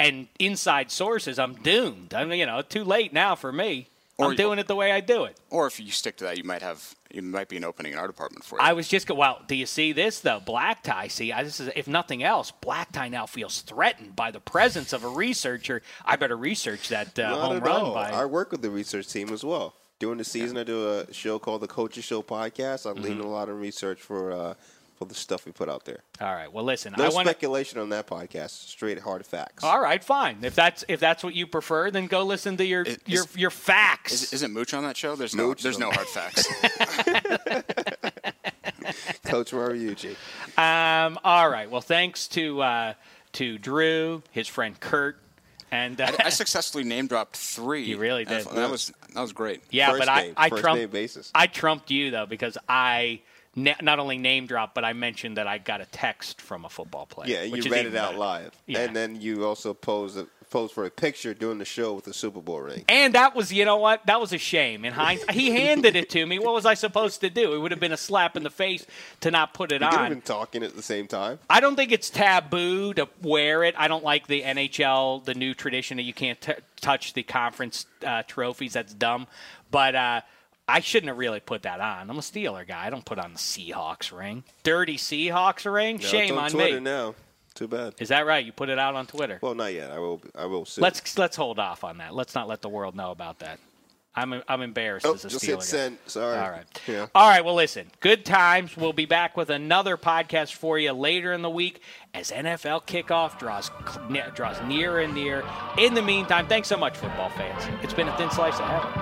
and inside sources, I'm doomed. I mean, you know, too late now for me. Or I'm doing it the way I do it. Or if you stick to that, you might have you might be an opening in our department for you. I was just go. Well, do you see this though? Black tie. See, I, this is if nothing else, black tie now feels threatened by the presence of a researcher. I better research that uh, Not home at run all. by. I work with the research team as well. During the season, I do a show called the Coaches Show podcast. I Mm-hmm. lean a lot of research for uh, for the stuff we put out there. All right. Well, listen. No I want. speculation on that podcast. Straight hard facts. All right, fine. If that's if that's what you prefer, then go listen to your Is- your is- your facts. Is, isn't Mooch on that show? There's no Mooch there's on- no hard facts. Coach Mariucci. Um, all right. Well, thanks to uh, to Drew, his friend Kurt, and uh, I, I successfully name dropped three. You really did. That was that was great. yeah, First but I name- I first trumped name basis. I trumped you though because I na- not only name drop, but I mentioned that I got a text from a football player. Yeah, you read it out better. live, Yeah. and then you also posed a, posed for a picture during the show with the Super Bowl ring. And that was, you know what? That was a shame. In hindsight, he handed it to me. What was I supposed to do? It would have been a slap in the face to not put it You could have on. been talking at the same time. I don't think it's taboo to wear it. I don't like the NHL, the new tradition that you can't t- touch the conference uh, trophies. That's dumb. But uh, I shouldn't have really put that on. I'm a Steeler guy. I don't put on the Seahawks ring. Dirty Seahawks ring? No, Shame on on Twitter me. now. Too bad. Is that right? You put it out on Twitter? Well, not yet. I will. I will soon. Let's let's hold off on that. Let's not let the world know about that. I'm I'm embarrassed Oh, as a just Steeler hit send. Sorry. All right. Yeah. All right. Well, listen. Good times. We'll be back with another podcast for you later in the week as NFL kickoff draws draws near and near. In the meantime, thanks so much, football fans. It's been a thin slice of heaven.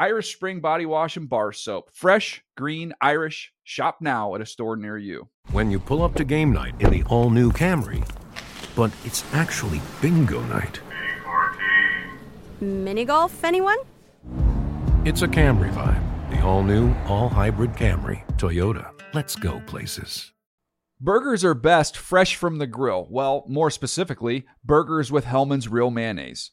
Irish Spring Body Wash and Bar Soap. Fresh, green, Irish. Shop now at a store near you. When you pull up to game night in the all new Camry, but it's actually bingo night. Mini golf, anyone? It's a Camry vibe. The all new, all hybrid Camry. Toyota. Let's go places. Burgers are best fresh from the grill. Well, more specifically, burgers with Hellmann's Real Mayonnaise.